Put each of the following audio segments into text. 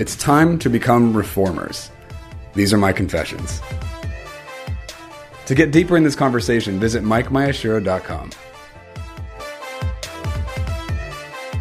It's time to become reformers. These are my confessions. To get deeper in this conversation, visit MikeMayashiro.com.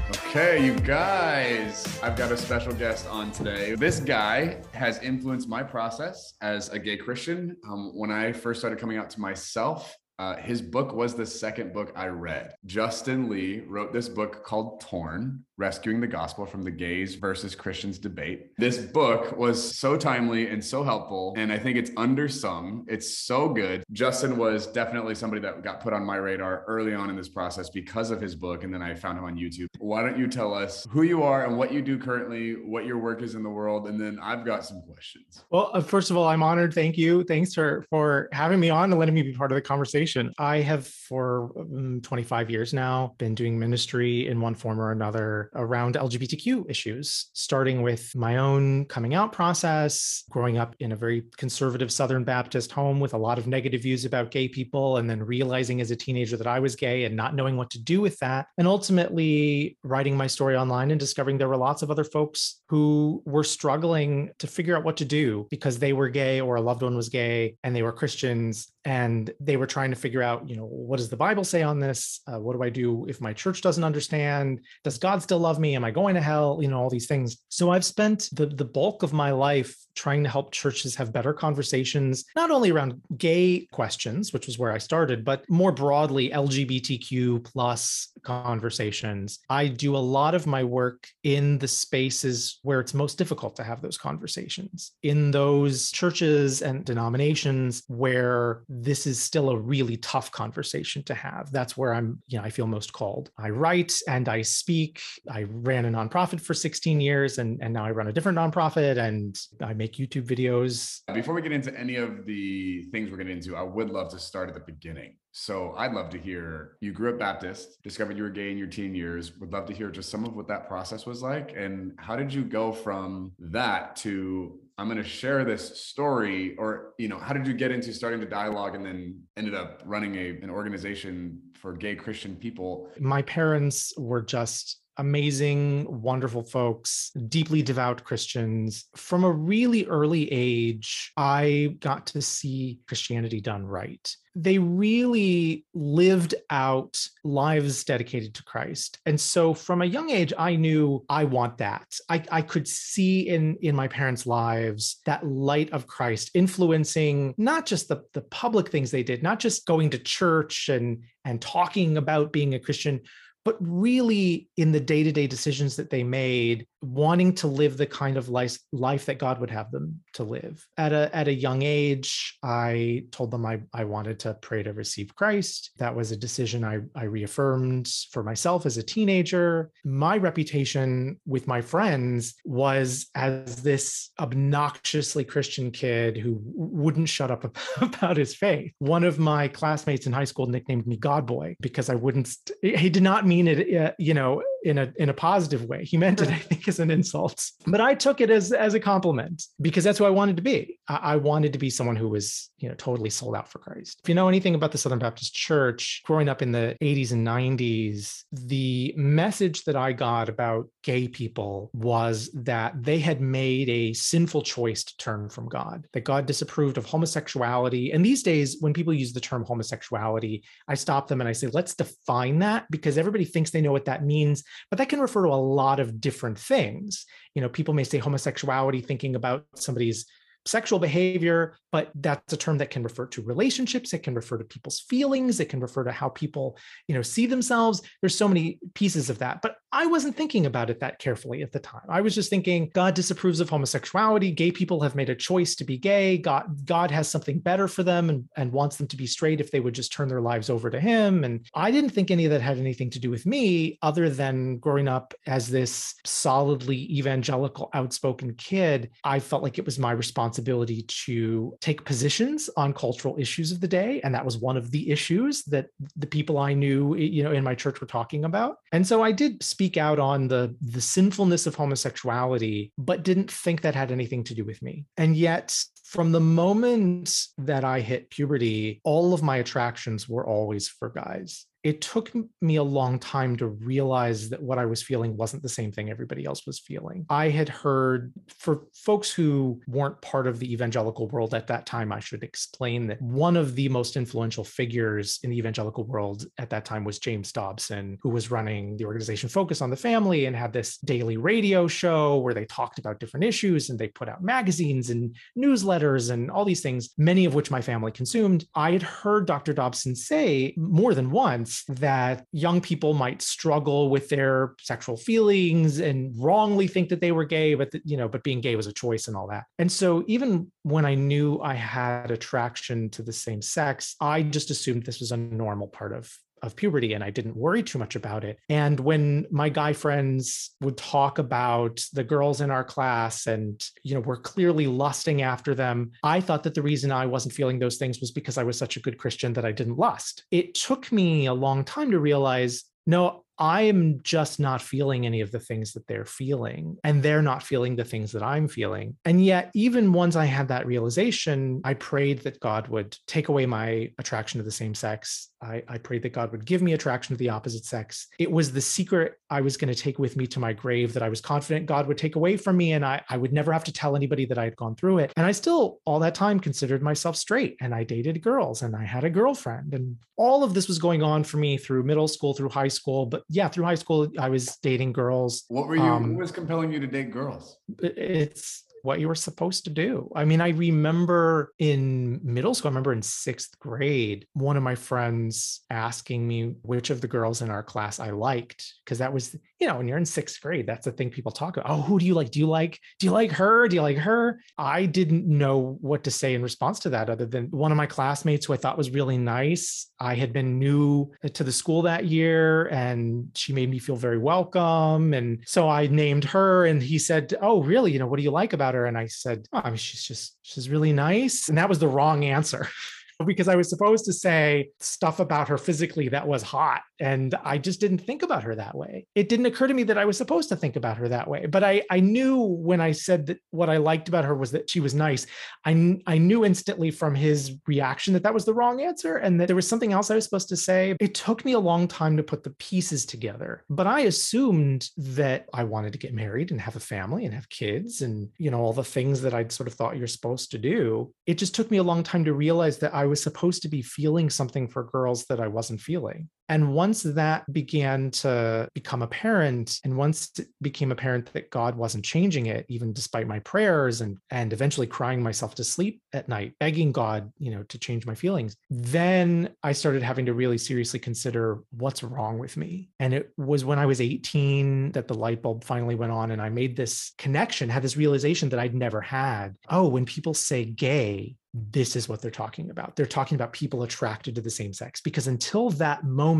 Okay, you guys, I've got a special guest on today. This guy has influenced my process as a gay Christian. Um, when I first started coming out to myself, uh, his book was the second book I read. Justin Lee wrote this book called Torn Rescuing the Gospel from the Gays versus Christians Debate. This book was so timely and so helpful, and I think it's undersung. It's so good. Justin was definitely somebody that got put on my radar early on in this process because of his book, and then I found him on YouTube. Why don't you tell us who you are and what you do currently, what your work is in the world, and then I've got some questions. Well, uh, first of all, I'm honored. Thank you. Thanks for for having me on and letting me be part of the conversation. I have for um, 25 years now been doing ministry in one form or another around LGBTQ issues, starting with my own coming out process, growing up in a very conservative Southern Baptist home with a lot of negative views about gay people, and then realizing as a teenager that I was gay and not knowing what to do with that. And ultimately writing my story online and discovering there were lots of other folks who were struggling to figure out what to do because they were gay or a loved one was gay and they were Christians and they were trying to figure out you know what does the bible say on this? Uh, what do i do if my church doesn't understand? Does god still love me? Am i going to hell? You know all these things. So i've spent the the bulk of my life trying to help churches have better conversations not only around gay questions which was where i started but more broadly lgbtq plus conversations. I do a lot of my work in the spaces where it's most difficult to have those conversations. In those churches and denominations where this is still a really tough conversation to have. That's where I'm, you know, I feel most called. I write and I speak. I ran a nonprofit for 16 years and, and now I run a different nonprofit and I make YouTube videos. Before we get into any of the things we're getting into, I would love to start at the beginning. So I'd love to hear you grew up Baptist, discovered you were gay in your teen years. Would love to hear just some of what that process was like. And how did you go from that to I'm going to share this story or you know how did you get into starting the dialogue and then ended up running a an organization for gay Christian people? My parents were just amazing, wonderful folks, deeply devout Christians. From a really early age, I got to see Christianity done right. They really lived out lives dedicated to Christ. And so from a young age, I knew I want that. I, I could see in, in my parents' lives that light of Christ influencing not just the, the public things they did, not just going to church and, and talking about being a Christian, but really in the day-to-day decisions that they made wanting to live the kind of life, life that god would have them to live. At a at a young age i told them i, I wanted to pray to receive christ. That was a decision I, I reaffirmed for myself as a teenager. My reputation with my friends was as this obnoxiously christian kid who wouldn't shut up about his faith. One of my classmates in high school nicknamed me god boy because i wouldn't he did not mean it, uh, you know, in a in a positive way. He meant it, I think, as an insult, but I took it as as a compliment because that's who I wanted to be. I, I, wanted to be someone who was, you know, totally sold out for Christ. If you know anything about the Southern Baptist Church, growing up in the 80s and 90s, the message that I got about gay people was that they had made a sinful choice to turn from God. That God disapproved of homosexuality. And these days, when people use the term homosexuality, I stop them and I say, let's define that because everybody thinks they know what that means but that can refer to a lot of different things. You know, people may say homosexuality thinking about somebody's sexual behavior, but that's a term that can refer to relationships. It can refer to people's feelings. It can refer to how people, you know, see themselves. There's so many pieces of that. But I wasn't thinking about it that carefully at the time. I was just thinking God disapproves of homosexuality. Gay people have made a choice to be gay. God, God has something better for them and, and wants them to be straight if they would just turn their lives over to Him. And I didn't think any of that had anything to do with me, other than growing up as this solidly evangelical, outspoken kid. I felt like it was my responsibility to take positions on cultural issues of the day. And that was one of the issues that the people I knew, you know, in my church were talking about. And so I did speak speak out on the the sinfulness of homosexuality but didn't think that had anything to do with me. And yet from the moment that i hit puberty all of my attractions were always for guys it took me a long time to realize that what I was feeling wasn't the same thing everybody else was feeling. I had heard for folks who weren't part of the evangelical world at that time, I should explain that one of the most influential figures in the evangelical world at that time was James Dobson, who was running the organization Focus on the Family and had this daily radio show where they talked about different issues and they put out magazines and newsletters and all these things, many of which my family consumed. I had heard Dr. Dobson say more than once that young people might struggle with their sexual feelings and wrongly think that they were gay, but you know, but being gay was a choice and all that. And so even when I knew I had attraction to the same sex, I just assumed this was a normal part of of puberty and I didn't worry too much about it. And when my guy friends would talk about the girls in our class and, you know, we're clearly lusting after them, I thought that the reason I wasn't feeling those things was because I was such a good Christian that I didn't lust. It took me a long time to realize no, I am just not feeling any of the things that they're feeling, and they're not feeling the things that I'm feeling. And yet, even once I had that realization, I prayed that God would take away my attraction to the same sex. I, I prayed that God would give me attraction to the opposite sex. It was the secret I was going to take with me to my grave that I was confident God would take away from me, and I, I would never have to tell anybody that I had gone through it. And I still, all that time, considered myself straight, and I dated girls, and I had a girlfriend, and all of this was going on for me through middle school, through high school, but yeah, through high school, I was dating girls. What were you? Um, what was compelling you to date girls? It's what you were supposed to do. I mean, I remember in middle school, I remember in sixth grade, one of my friends asking me which of the girls in our class I liked, because that was, you know, when you're in sixth grade, that's the thing people talk about. Oh, who do you like? Do you like, do you like her? Do you like her? I didn't know what to say in response to that, other than one of my classmates who I thought was really nice. I had been new uh, to the school that year and she made me feel very welcome. And so I named her and he said, Oh, really? You know, what do you like about her? And I said, oh, I mean, she's just, she's really nice. And that was the wrong answer. because I was supposed to say stuff about her physically that was hot. And I just didn't think about her that way. It didn't occur to me that I was supposed to think about her that way. But I, I knew when I said that what I liked about her was that she was nice, I, I knew instantly from his reaction that that was the wrong answer and that there was something else I was supposed to say. It took me a long time to put the pieces together, but I assumed that I wanted to get married and have a family and have kids and, you know, all the things that I'd sort of thought you're supposed to do. It just took me a long time to realize that I was supposed to be feeling something for girls that I wasn't feeling. And once that began to become apparent, and once it became apparent that God wasn't changing it, even despite my prayers and, and eventually crying myself to sleep at night, begging God, you know, to change my feelings, then I started having to really seriously consider what's wrong with me. And it was when I was 18 that the light bulb finally went on and I made this connection, had this realization that I'd never had. Oh, when people say gay, this is what they're talking about. They're talking about people attracted to the same sex. Because until that moment,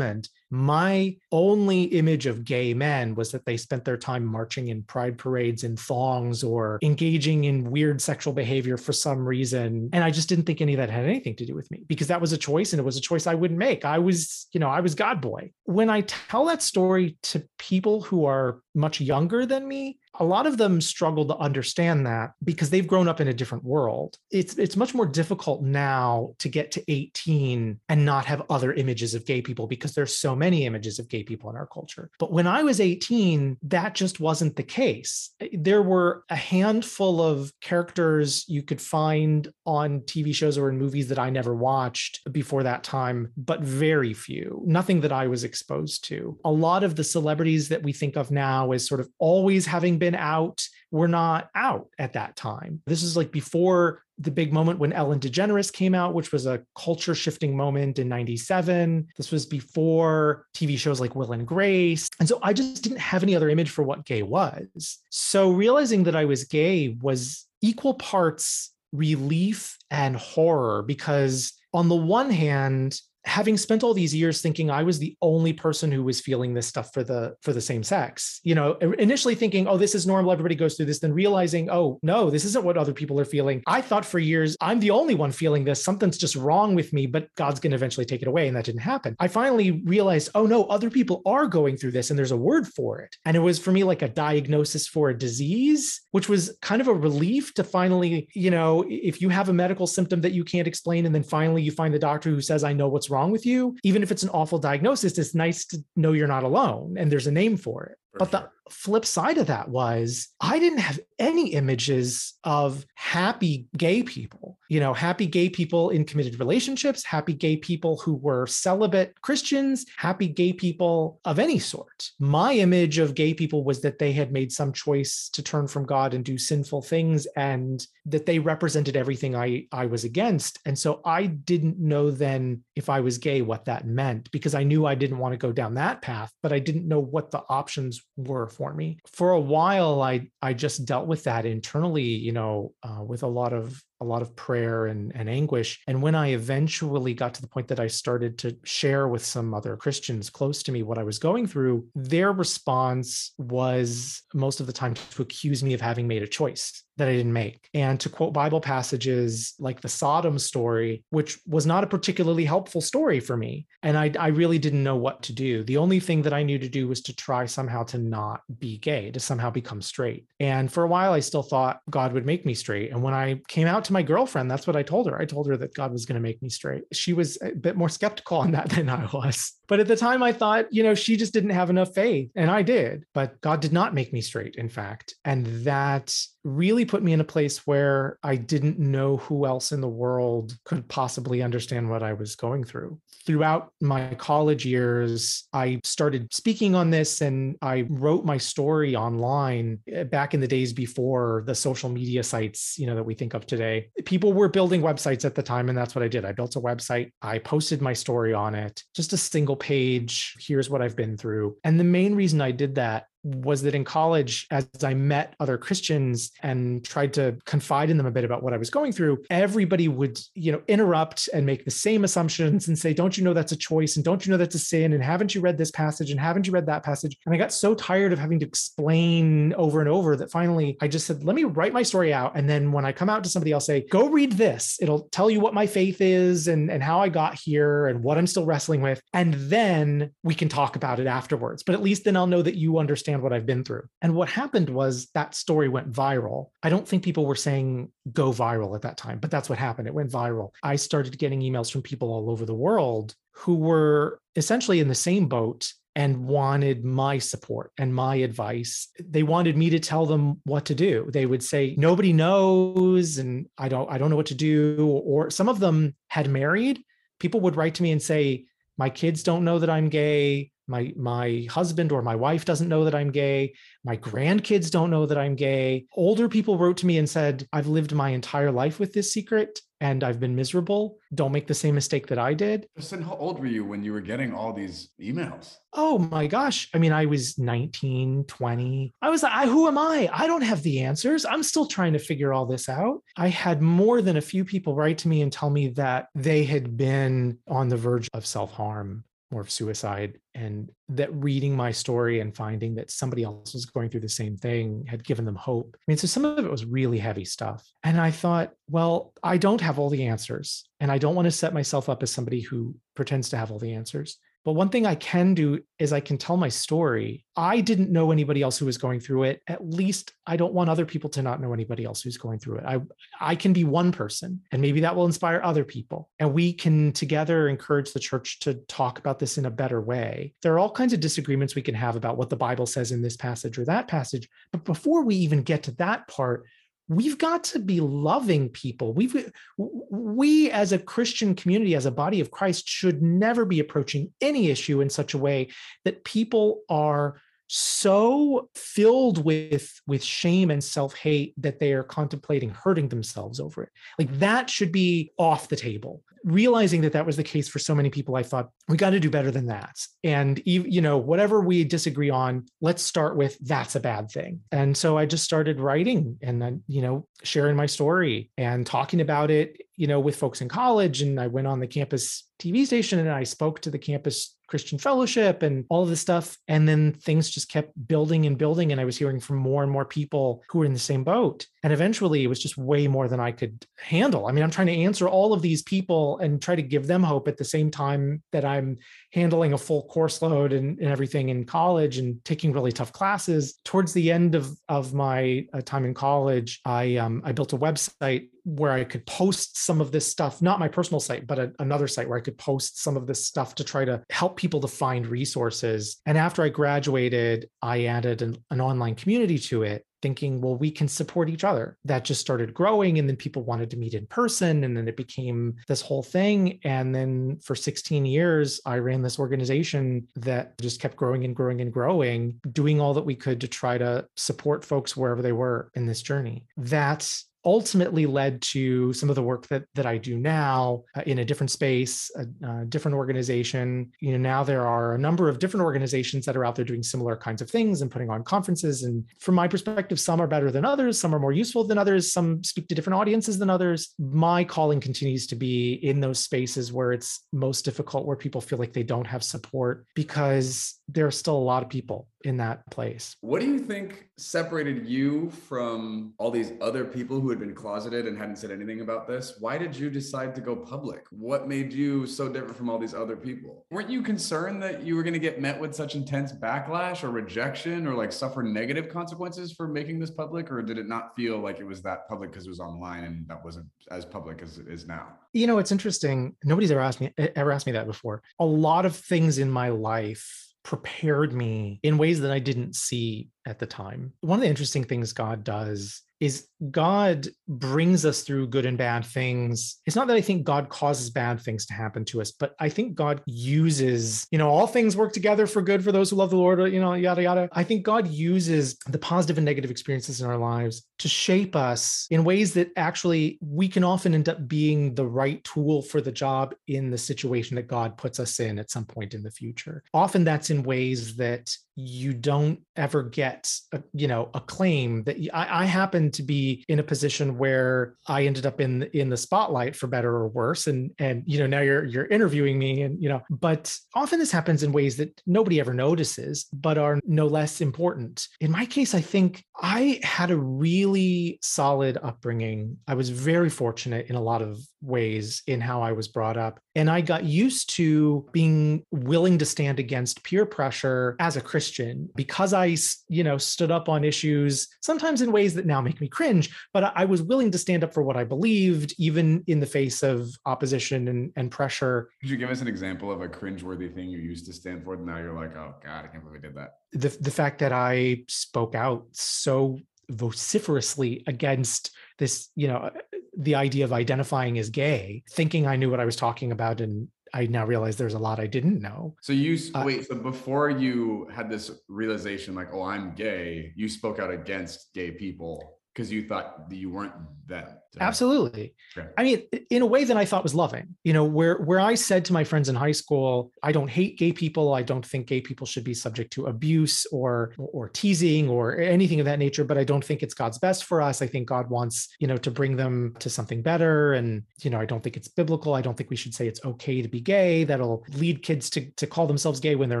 my only image of gay men was that they spent their time marching in pride parades in thongs or engaging in weird sexual behavior for some reason. And I just didn't think any of that had anything to do with me because that was a choice and it was a choice I wouldn't make. I was, you know, I was God boy. When I tell that story to people who are much younger than me, a lot of them struggle to understand that because they've grown up in a different world. It's it's much more difficult now to get to 18 and not have other images of gay people because there's so many images of gay people in our culture. But when I was 18, that just wasn't the case. There were a handful of characters you could find on TV shows or in movies that I never watched before that time, but very few. Nothing that I was exposed to. A lot of the celebrities that we think of now as sort of always having been out were not out at that time. This is like before the big moment when Ellen DeGeneres came out, which was a culture shifting moment in 97. This was before TV shows like Will and Grace. And so I just didn't have any other image for what gay was. So realizing that I was gay was equal parts relief and horror because on the one hand, having spent all these years thinking i was the only person who was feeling this stuff for the for the same sex you know initially thinking oh this is normal. Everybody goes through this then realizing oh no this isn't what other people are feeling. I thought for years i'm the only one feeling this. Something's just wrong with me but god's going to eventually take it away and that didn't happen. I finally realized oh no other people are going through this and there's a word for it. And it was for me like a diagnosis for a disease which was kind of a relief to finally you know if you have a medical symptom that you can't explain and then finally you find the doctor who says i know what's wrong with you, even if it's an awful diagnosis, it's nice to know you're not alone and there's a name for it. For but sure. the flip side of that was I didn't have any images of happy gay people, you know, happy gay people in committed relationships, happy gay people who were celibate Christians, happy gay people of any sort. My image of gay people was that they had made some choice to turn from God and do sinful things and that they represented everything I, I was against. And so I didn't know then if I was gay what that meant because I knew I didn't want to go down that path, but I didn't know what the options were for me. For a while, I I just dealt with that internally, you know, uh, with a lot of a lot of prayer and, and anguish. And when I eventually got to the point that I started to share with some other Christians close to me what I was going through, their response was most of the time to accuse me of having made a choice that I didn't make. And to quote Bible passages like the Sodom story, which was not a particularly helpful story for me. And I, I really didn't know what to do. The only thing that I knew to do was to try somehow to not be gay, to somehow become straight. And for a while, I still thought God would make me straight. And when I came out to my girlfriend, that's what I told her. I told her that God was going to make me straight. She was a bit more skeptical on that than I was. But at the time, I thought, you know, she just didn't have enough faith. And I did. But God did not make me straight, in fact. And that really put me in a place where I didn't know who else in the world could possibly understand what I was going through. Throughout my college years, I started speaking on this and I wrote my story online eh, back in the days before the social media sites, you know, that we think of today. People were building websites at the time and that's what I did. I built a website. I posted my story on it, just a single page. Here's what I've been through. And the main reason I did that was that in college, as I met other Christians and tried to confide in them a bit about what I was going through, everybody would, you know, interrupt and make the same assumptions and say, Don't you know that's a choice? And don't you know that's a sin? And haven't you read this passage? And haven't you read that passage? And I got so tired of having to explain over and over that finally I just said, Let me write my story out. And then when I come out to somebody, I'll say, Go read this. It'll tell you what my faith is and, and how I got here and what I'm still wrestling with. And then we can talk about it afterwards. But at least then I'll know that you understand understand what I've been through. And what happened was that story went viral. I don't think people were saying go viral at that time, but that's what happened. It went viral. I started getting emails from people all over the world who were essentially in the same boat and wanted my support and my advice. They wanted me to tell them what to do. They would say nobody knows and I don't I don't know what to do or some of them had married. People would write to me and say my kids don't know that I'm gay my my husband or my wife doesn't know that i'm gay. My grandkids don't know that i'm gay. Older people wrote to me and said i've lived my entire life with this secret and i've been miserable. Don't make the same mistake that i did. Justin, how old were you when you were getting all these emails? Oh my gosh. I mean i was 19 20 i was I, who am i? I don't have the answers. I'm still trying to figure all this out. I had more than a few people write to me and tell me that they had been on the verge of self-harm more of suicide and that reading my story and finding that somebody else was going through the same thing had given them hope. I mean, so some of it was really heavy stuff. And I thought, well, I don't have all the answers and I don't want to set myself up as somebody who pretends to have all the answers. But one thing I can do is I can tell my story. I didn't know anybody else who was going through it. At least I don't want other people to not know anybody else who's going through it. I I can be one person and maybe that will inspire other people. And we can together encourage the church to talk about this in a better way. There are all kinds of disagreements we can have about what the Bible says in this passage or that passage, but before we even get to that part, we've got to be loving people. We've we as a christian community as a body of christ should never be approaching any issue in such a way that people are so filled with with shame and self-hate that they are contemplating hurting themselves over it. Like that should be off the table realizing that that was the case for so many people i thought we got to do better than that and you know whatever we disagree on let's start with that's a bad thing and so i just started writing and then you know sharing my story and talking about it you know with folks in college and i went on the campus tv station and i spoke to the campus Christian fellowship and all of this stuff. And then things just kept building and building. And I was hearing from more and more people who were in the same boat. And eventually it was just way more than I could handle. I mean, I'm trying to answer all of these people and try to give them hope at the same time that I'm handling a full course load and, and everything in college and taking really tough classes. Towards the end of, of my uh, time in college, I, um, I built a website where I could post some of this stuff, not my personal site, but a, another site where I could post some of this stuff to try to help people to find resources. And after I graduated, I added an, an online community to it thinking, well, we can support each other. That just started growing. And then people wanted to meet in person. And then it became this whole thing. And then for 16 years, I ran this organization that just kept growing and growing and growing, doing all that we could to try to support folks wherever they were in this journey. That's ultimately led to some of the work that that I do now uh, in a different space, a, a, different organization. You know, now there are a number of different organizations that are out there doing similar kinds of things and putting on conferences. And from my perspective, some are better than others, some are more useful than others, some speak to different audiences than others. My calling continues to be in those spaces where it's most difficult, where people feel like they don't have support because there are still a lot of people in that place. What do you think separated you from all these other people who had been closeted and hadn't said anything about this? Why did you decide to go public? What made you so different from all these other people? Weren't you concerned that you were going to get met with such intense backlash or rejection or like suffer negative consequences for making this public? Or did it not feel like it was that public because it was online and that wasn't as public as it is now? You know, it's interesting. Nobody's ever asked me ever asked me that before. A lot of things in my life prepared me in ways that I didn't see at the time. One of the interesting things God does is God brings us through good and bad things. It's not that I think God causes bad things to happen to us, but I think God uses, you know, all things work together for good for those who love the Lord, you know, yada, yada. I think God uses the positive and negative experiences in our lives to shape us in ways that actually we can often end up being the right tool for the job in the situation that God puts us in at some point in the future. Often that's in ways that you don't ever get a, you know a claim that I, I happen to be in a position where I ended up in in the spotlight for better or worse. And and you know now you're you're interviewing me and you know but often this happens in ways that nobody ever notices but are no less important. In my case I think I had a really solid upbringing. I was very fortunate in a lot of ways in how I was brought up and I got used to being willing to stand against peer pressure as a Christian because I, you know, stood up on issues, sometimes in ways that now make me cringe, but I was willing to stand up for what I believed, even in the face of opposition and, and pressure. Could you give us an example of a cringeworthy thing you used to stand for? And now you're like, oh God, I can't believe I did that. The, the fact that I spoke out so vociferously against this, you know, the idea of identifying as gay, thinking I knew what I was talking about and I now realize there's a lot I didn't know. So you uh, wait. So before you had this realization, like, oh, I'm gay, you spoke out against gay people because you thought that you weren't them. Absolutely. Okay. I mean, in a way that I thought was loving, you know, where where I said to my friends in high school, I don't hate gay people. I don't think gay people should be subject to abuse or or teasing or anything of that nature. But I don't think it's God's best for us. I think God wants, you know, to bring them to something better. And you know, I don't think it's biblical. I don't think we should say it's okay to be gay. That'll lead kids to to call themselves gay when they're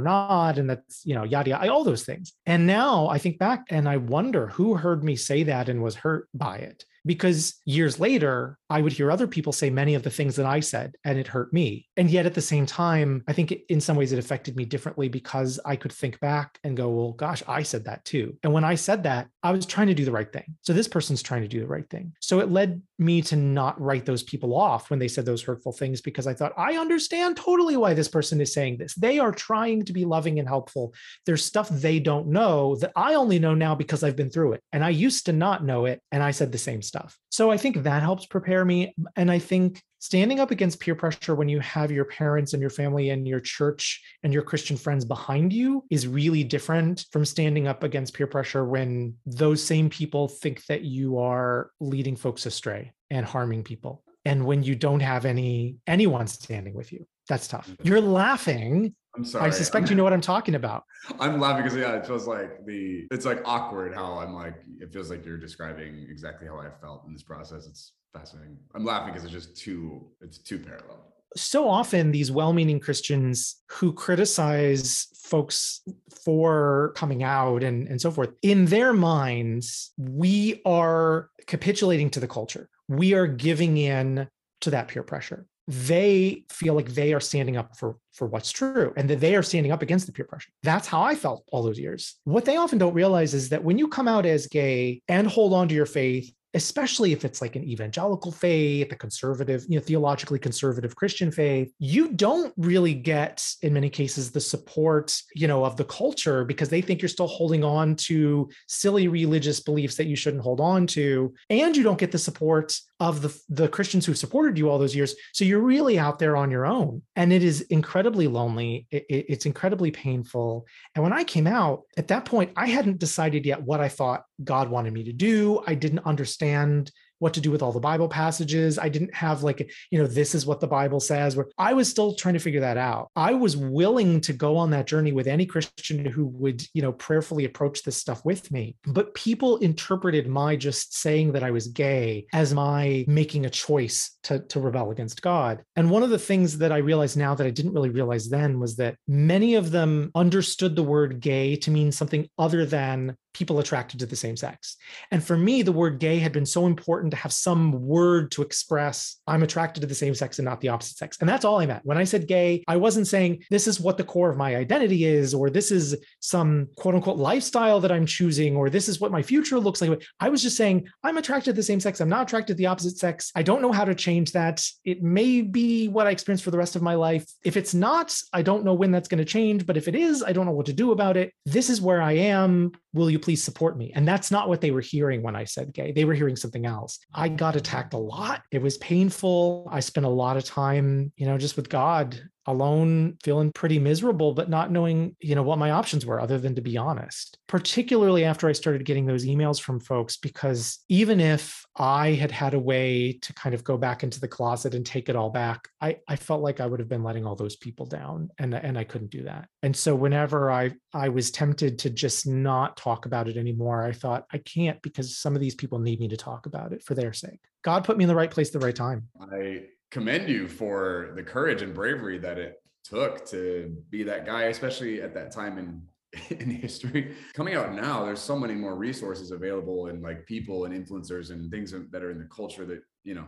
not, and that's you know, yada yada, all those things. And now I think back and I wonder who heard me say that and was hurt by it because years later, I would hear other people say many of the things that I said, and it hurt me. And yet at the same time, I think in some ways it affected me differently because I could think back and go, well, gosh, I said that too. And when I said that, I was trying to do the right thing. So this person's trying to do the right thing. So it led me to not write those people off when they said those hurtful things because I thought, I understand totally why this person is saying this. They are trying to be loving and helpful. There's stuff they don't know that I only know now because I've been through it. And I used to not know it. And I said the same stuff. So I think that helps prepare me. And I think standing up against peer pressure when you have your parents and your family and your church and your Christian friends behind you is really different from standing up against peer pressure when those same people think that you are leading folks astray and harming people and when you don't have any anyone standing with you that's tough mm-hmm. you're laughing I'm sorry. I suspect you know what I'm talking about. I'm laughing because yeah, it feels like the it's like awkward how I'm like it feels like you're describing exactly how I felt in this process. It's fascinating. I'm laughing because it's just too it's too parallel. So often these well-meaning Christians who criticize folks for coming out and, and so forth, in their minds, we are capitulating to the culture. We are giving in to that peer pressure they feel like they are standing up for for what's true and that they are standing up against the peer pressure that's how i felt all those years what they often don't realize is that when you come out as gay and hold on to your faith especially if it's like an evangelical faith, a conservative, you know, theologically conservative Christian faith, you don't really get, in many cases, the support, you know, of the culture because they think you're still holding on to silly religious beliefs that you shouldn't hold on to. And you don't get the support of the, the Christians who supported you all those years. So you're really out there on your own. And it is incredibly lonely. It, it, it's incredibly painful. And when I came out, at that point, I hadn't decided yet what I thought God wanted me to do. I didn't understand what to do with all the Bible passages. I didn't have like, you know, this is what the Bible says. Where I was still trying to figure that out. I was willing to go on that journey with any Christian who would, you know, prayerfully approach this stuff with me. But people interpreted my just saying that I was gay as my making a choice to, to rebel against God. And one of the things that I realized now that I didn't really realize then was that many of them understood the word gay to mean something other than people attracted to the same sex. And for me, the word gay had been so important to have some word to express I'm attracted to the same sex and not the opposite sex. And that's all I meant. When I said gay, I wasn't saying this is what the core of my identity is, or this is some quote unquote lifestyle that I'm choosing, or this is what my future looks like. I was just saying I'm attracted to the same sex. I'm not attracted to the opposite sex. I don't know how to change that. It may be what I experience for the rest of my life. If it's not, I don't know when that's going to change. But if it is, I don't know what to do about it. This is where I am will you please support me? And that's not what they were hearing when I said gay. They were hearing something else. I got attacked a lot. It was painful. I spent a lot of time, you know, just with God alone feeling pretty miserable but not knowing you know what my options were other than to be honest. Particularly after i started getting those emails from folks because even if i had had a way to kind of go back into the closet and take it all back i i felt like i would have been letting all those people down and and i couldn't do that. And so whenever i i was tempted to just not talk about it anymore i thought i can't because some of these people need me to talk about it for their sake. God put me in the right place at the right time. I commend you for the courage and bravery that it took to be that guy, especially at that time in in history. Coming out now, there's so many more resources available and like people and influencers and things that are in the culture that, you know,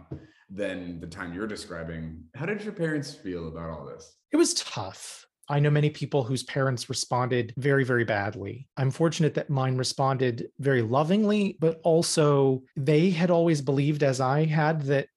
than the time you're describing. How did your parents feel about all this? It was tough. I know many people whose parents responded very, very badly. I'm fortunate that mine responded very lovingly, but also they had always believed, as I had, that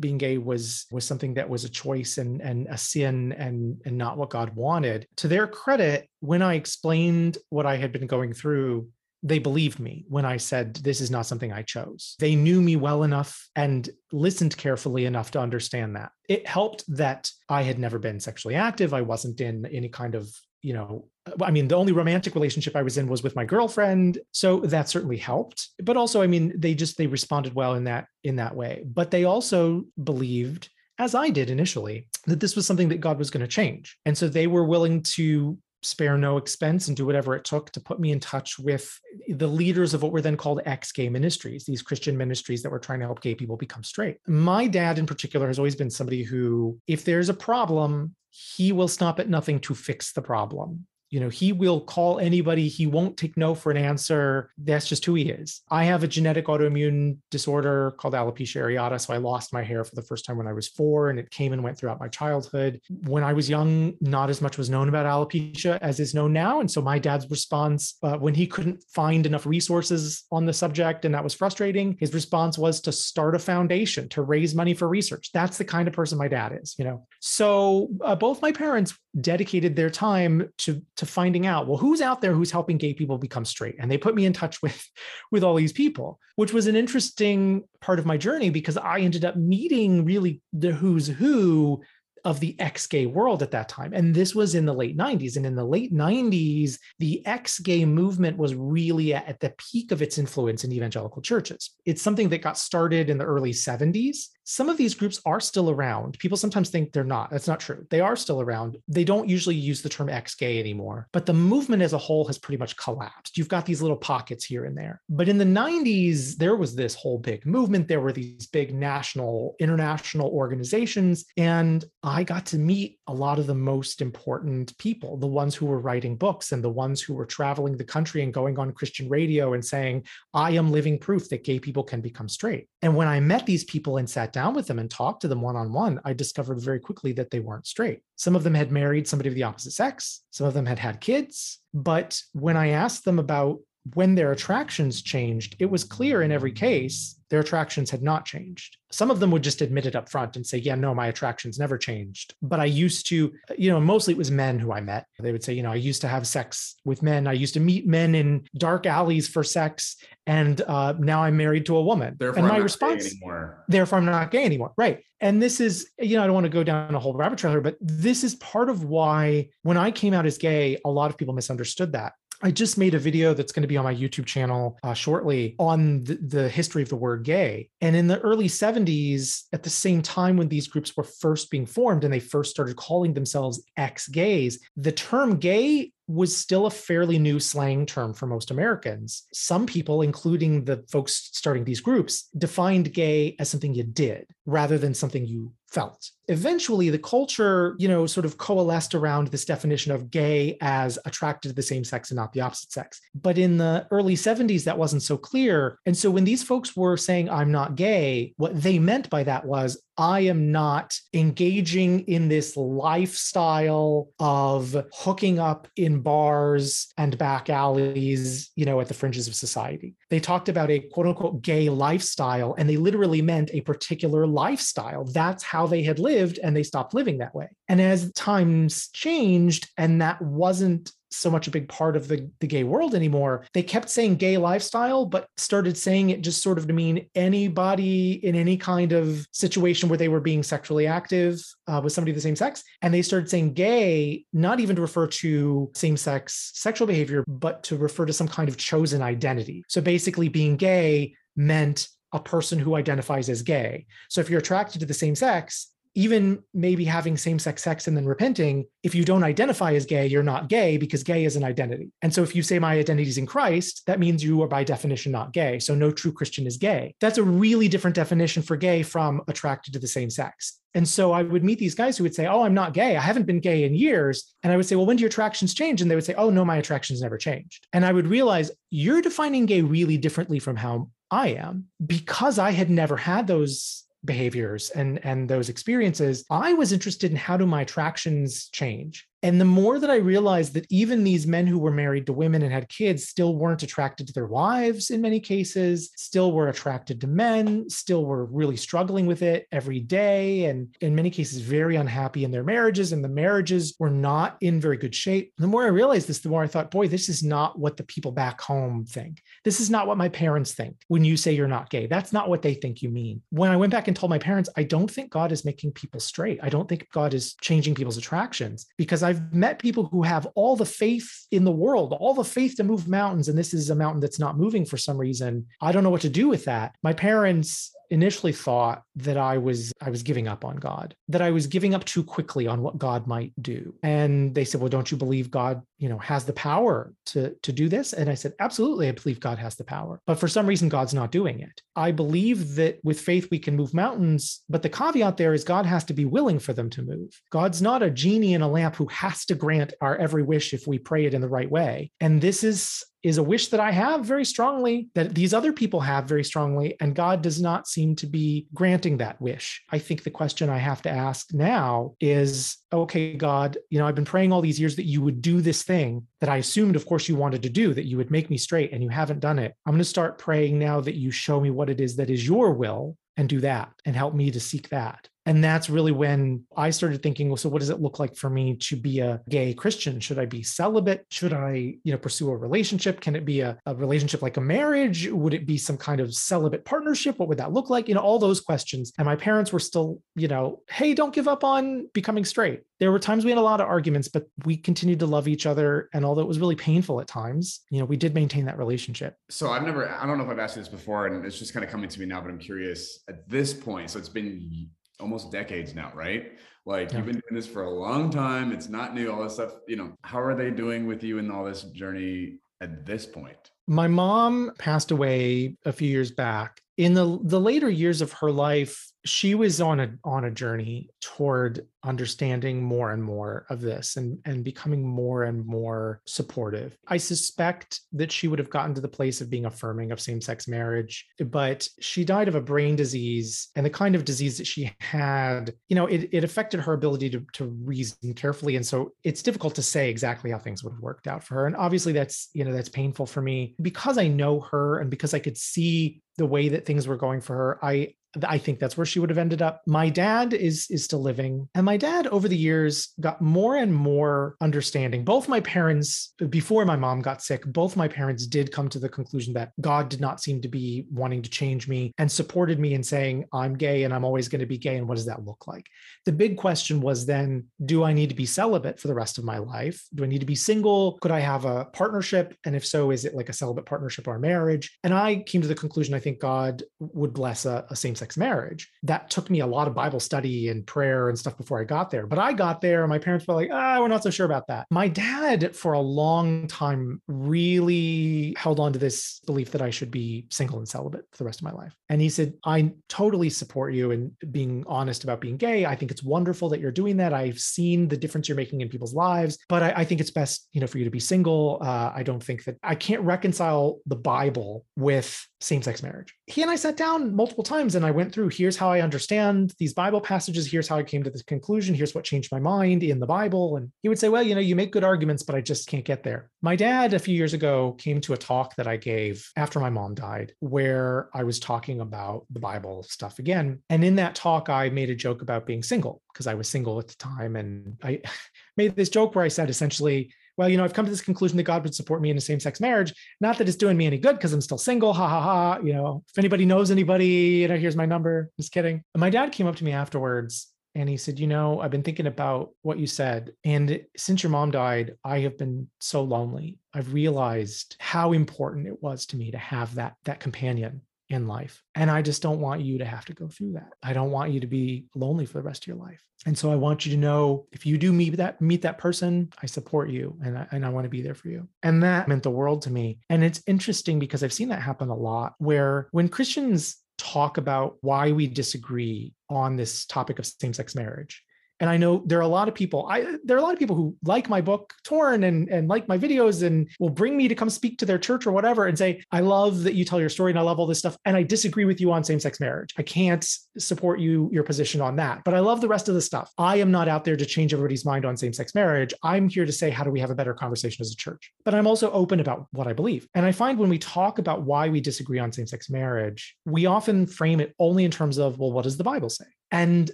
being gay was was something that was a choice and and a sin and and not what God wanted. To their credit, when I explained what I had been going through, they believed me when I said this is not something I chose. They knew me well enough and listened carefully enough to understand that. It helped that I had never been sexually active. I wasn't in any kind of you know, uh, I mean, the only romantic relationship I was in was with my girlfriend, so that certainly helped. But also, I mean, they just they responded well in that in that way. But they also believed as I did initially, that this was something that God was going to change. And so they were willing to spare no expense and do whatever it took to put me in touch with the leaders of what were then called ex gay ministries, these Christian ministries that were trying to help gay people become straight. My dad, in particular, has always been somebody who, if there's a problem, he will stop at nothing to fix the problem you know he will call anybody he won't take no for an answer. That's just who he is. I have a genetic autoimmune disorder called alopecia areata so i lost my hair for the first time when i was four and it came and went throughout my childhood. When i was young not as much was known about alopecia as is known now and so my dad's response uh, when he couldn't find enough resources on the subject and that was frustrating his response was to start a foundation to raise money for research. That's the kind of person my dad is you know? So uh, both my parents dedicated their time to to to finding out, well, who's out there who's helping gay people become straight? And they put me in touch with, with all these people, which was an interesting part of my journey because I ended up meeting really the who's who of the ex gay world at that time. And this was in the late 90s. And in the late 90s, the ex gay movement was really at the peak of its influence in evangelical churches. It's something that got started in the early 70s some of these groups are still around. People sometimes think they're not. That's not true. They are still around. They don't usually use the term ex gay anymore, but the movement as a whole has pretty much collapsed. You've got these little pockets here and there. But in the 90s, there was this whole big movement. There were these big national, international organizations. And I got to meet a lot of the most important people, the ones who were writing books and the ones who were traveling the country and going on Christian radio and saying, I am living proof that gay people can become straight. And when I met these people and sat down with them and talked to them one on one, I discovered very quickly that they weren't straight. Some of them had married somebody of the opposite sex, some of them had had kids. But when I asked them about when their attractions changed, it was clear in every case their attractions had not changed. Some of them would just admit it up front and say, Yeah, no, my attractions never changed. But I used to, you know, mostly it was men who I met. They would say, You know, I used to have sex with men. I used to meet men in dark alleys for sex. And uh, now I'm married to a woman. Therefore, and my I'm not response, anymore. therefore, I'm not gay anymore. Right. And this is, you know, I don't want to go down a whole rabbit trail here, but this is part of why when I came out as gay, a lot of people misunderstood that I just made a video that's going to be on my YouTube channel uh, shortly on the, the, history of the word gay. And in the early 70s, at the same time when these groups were first being formed and they first started calling themselves ex gays, the term gay was still a fairly new slang term for most Americans. Some people, including the folks starting these groups, defined gay as something you did rather than something you felt. Eventually, the culture, you know, sort of coalesced around this definition of gay as attracted to the same sex and not the opposite sex. But in the early 70s, that wasn't so clear. And so when these folks were saying, I'm not gay, what they meant by that was, I am not engaging in this lifestyle of hooking up in bars and back alleys, you know, at the fringes of society. They talked about a quote unquote gay lifestyle, and they literally meant a particular lifestyle. That's how they had lived, and they stopped living that way. And as times changed, and that wasn't so much a big part of the, the gay world anymore. They kept saying gay lifestyle, but started saying it just sort of to mean anybody in any kind of situation where they were being sexually active uh, with somebody of the same sex. And they started saying gay, not even to refer to same sex sexual behavior, but to refer to some kind of chosen identity. So basically, being gay meant a person who identifies as gay. So if you're attracted to the same sex, even maybe having same sex sex and then repenting, if you don't identify as gay, you're not gay because gay is an identity. And so if you say my identity is in Christ, that means you are by definition not gay. So no true Christian is gay. That's a really different definition for gay from attracted to the same sex. And so I would meet these guys who would say, Oh, I'm not gay. I haven't been gay in years. And I would say, Well, when do your attractions change? And they would say, Oh, no, my attractions never changed. And I would realize you're defining gay really differently from how I am because I had never had those behaviors and and those experiences i was interested in how do my attractions change and the more that I realized that even these men who were married to women and had kids still weren't attracted to their wives in many cases, still were attracted to men, still were really struggling with it every day, and in many cases, very unhappy in their marriages. And the marriages were not in very good shape. The more I realized this, the more I thought, boy, this is not what the people back home think. This is not what my parents think when you say you're not gay. That's not what they think you mean. When I went back and told my parents, I don't think God is making people straight. I don't think God is changing people's attractions because I've I've met people who have all the faith in the world, all the faith to move mountains, and this is a mountain that's not moving for some reason. I don't know what to do with that. My parents initially thought that I was I was giving up on God, that I was giving up too quickly on what God might do. And they said, "Well, don't you believe God, you know, has the power to to do this?" And I said, "Absolutely, I believe God has the power. But for some reason God's not doing it. I believe that with faith we can move mountains, but the caveat there is God has to be willing for them to move. God's not a genie in a lamp who has to grant our every wish if we pray it in the right way. And this is is a wish that I have very strongly, that these other people have very strongly, and God does not seem to be granting that wish. I think the question I have to ask now is okay, God, you know, I've been praying all these years that you would do this thing that I assumed, of course, you wanted to do, that you would make me straight, and you haven't done it. I'm going to start praying now that you show me what it is that is your will and do that and help me to seek that. And that's really when I started thinking, well, so what does it look like for me to be a gay Christian? Should I be celibate? Should I, you know, pursue a relationship? Can it be a, a relationship like a marriage? Would it be some kind of celibate partnership? What would that look like? You know, all those questions. And my parents were still, you know, hey, don't give up on becoming straight. There were times we had a lot of arguments, but we continued to love each other. And although it was really painful at times, you know, we did maintain that relationship. So I've never, I don't know if I've asked you this before, and it's just kind of coming to me now, but I'm curious at this point. So it's been almost decades now, right? Like yeah. you've been doing this for a long time. It's not new, all this stuff. You know, how are they doing with you in all this journey at this point? My mom passed away a few years back. In the the later years of her life, she was on a on a journey toward understanding more and more of this and and becoming more and more supportive. I suspect that she would have gotten to the place of being affirming of same-sex marriage but she died of a brain disease and the kind of disease that she had you know it, it affected her ability to, to reason carefully. And so it's difficult to say exactly how things would have worked out for her. And obviously that's you know that's painful for me. Because i know her and because i could see the way that things were going for her i I think that's where she would have ended up. My dad is is still living, and my dad over the years got more and more understanding. Both my parents, before my mom got sick, both my parents did come to the conclusion that God did not seem to be wanting to change me and supported me in saying I'm gay and I'm always going to be gay. And what does that look like? The big question was then, do I need to be celibate for the rest of my life? Do I need to be single? Could I have a partnership? And if so, is it like a celibate partnership or marriage? And I came to the conclusion I think God would bless a, a same sex sex marriage. That took me a lot of Bible study and prayer and stuff before I got there. But I got there, my parents were like, ah, we're not so sure about that. My dad, for a long time, really held on to this belief that I should be single and celibate for the rest of my life. And he said, I totally support you in being honest about being gay. I think it's wonderful that you're doing that. I've seen the difference you're making in people's lives, but I, I think it's best, you know, for you to be single. Uh, I don't think that I can't reconcile the Bible with same-sex marriage. He and I sat down multiple times and I went through here's how I understand these Bible passages, here's how I came to this conclusion, here's what changed my mind in the Bible. And he would say, Well, you know, you make good arguments, but I just can't get there. My dad, a few years ago, came to a talk that I gave after my mom died, where I was talking about the Bible stuff again. And in that talk, I made a joke about being single because I was single at the time. And I made this joke where I said essentially, well, you know, I've come to this conclusion that God would support me in a same sex marriage. Not that it's doing me any good because I'm still single. Ha ha ha. You know, if anybody knows anybody, you know, here's my number. Just kidding. And my dad came up to me afterwards and he said, You know, I've been thinking about what you said. And since your mom died, I have been so lonely. I've realized how important it was to me to have that, that companion in life. And I just don't want you to have to go through that. I don't want you to be lonely for the rest of your life. And so I want you to know if you do meet that meet that person, I support you and I, and I want to be there for you. And that meant the world to me. And it's interesting because I've seen that happen a lot where when Christians talk about why we disagree on this topic of same-sex marriage, and I know there are a lot of people. I there are a lot of people who like my book Torn and and like my videos and will bring me to come speak to their church or whatever and say, I love that you tell your story and I love all this stuff. And I disagree with you on same-sex marriage. I can't support you your position on that. But I love the rest of the stuff. I am not out there to change everybody's mind on same-sex marriage. I'm here to say, how do we have a better conversation as a church? But I'm also open about what I believe. And I find when we talk about why we disagree on same-sex marriage, we often frame it only in terms of, well, what does the Bible say? And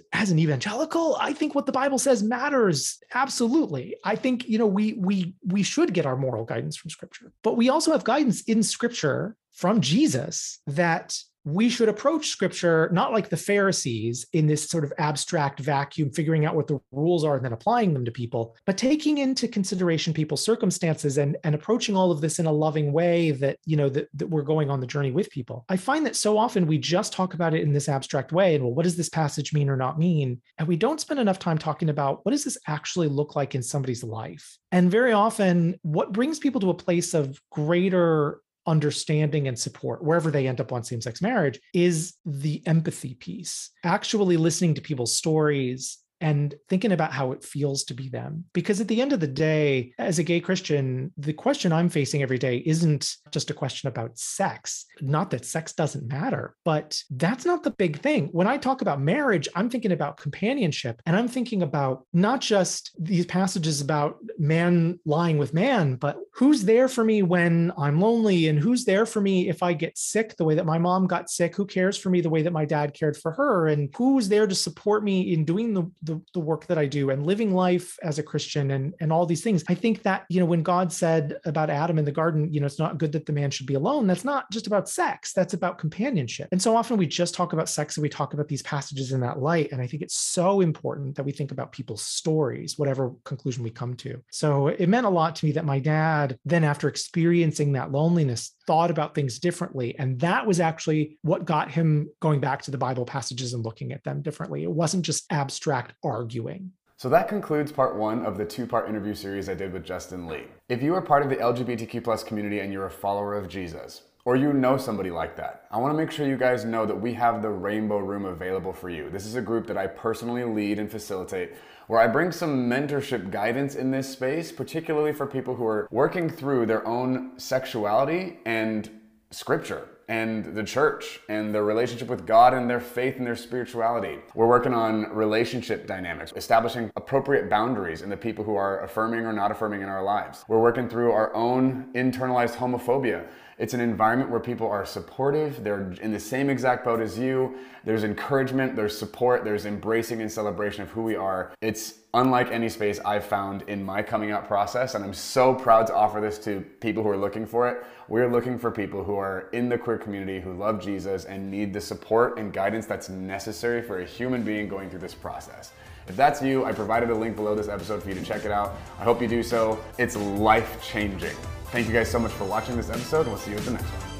as an evangelical, I think what the Bible says matters absolutely. I think you know we we we should get our moral guidance from Scripture, but we also have guidance in Scripture from Jesus that we should approach scripture not like the Pharisees in this sort of abstract vacuum, figuring out what the rules are and then applying them to people, but taking into consideration people's circumstances and, and approaching all of this in a loving way that, you know, that, that we're going on the journey with people. I find that so often we just talk about it in this abstract way. And well, what does this passage mean or not mean? And we don't spend enough time talking about what does this actually look like in somebody's life? And very often, what brings people to a place of greater understanding and support wherever they end up on same-sex marriage is the empathy piece. Actually listening to people's stories and thinking about how it feels to be them. Because at the end of the day, as a gay Christian, the question I'm facing every day isn't just a question about sex. Not that sex doesn't matter, but that's not the big thing. When I talk about marriage, I'm thinking about companionship and I'm thinking about not just these passages about man lying with man, but who's there for me when I'm lonely and who's there for me if I get sick the way that my mom got sick? Who cares for me the way that my dad cared for her? And who's there to support me in doing the, the, the work that I do and living life as a Christian and, and all these things? I think that, you know, when God said about Adam in the garden, you know, it's not good that the man should be alone, that's not just about sex, that's about companionship. And so often we just talk about sex and we talk about these passages in that light. And I think it's so important that we think about people's stories, whatever conclusion we come to. So it meant a lot to me that my dad, then after experiencing that loneliness, thought about things differently. And that was actually what got him going back to the Bible passages and looking at them differently. It wasn't just abstract arguing. So that concludes part one of the two part interview series I did with Justin Lee. If you are part of the LGBTQ plus community and you're a follower of Jesus, or you know somebody like that, I want to make sure you guys know that we have the Rainbow Room available for you. This is a group that I personally lead and facilitate where I bring some mentorship guidance in this space, particularly for people who are working through their own sexuality and scripture and the church and their relationship with God and their faith and their spirituality. We're working on relationship dynamics, establishing appropriate boundaries in the people who are affirming or not affirming in our lives. We're working through our own internalized homophobia it's an environment where people are supportive, they're in the same exact boat as you. There's encouragement, there's support, there's embracing and celebration of who we are. It's unlike any space I've found in my coming out process, and I'm so proud to offer this to people who are looking for it. We're looking for people who are in the queer community who love Jesus and need the support and guidance that's necessary for a human being going through this process. If that's you, I provided a link below this episode for you to check it out. I hope you do so. It's life changing. Thank you guys so much for watching this episode, and we'll see you at the next one.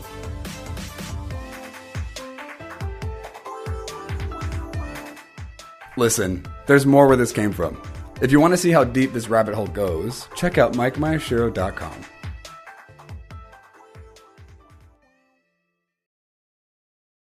Listen, there's more where this came from. If you want to see how deep this rabbit hole goes, check out MikeMyashiro.com.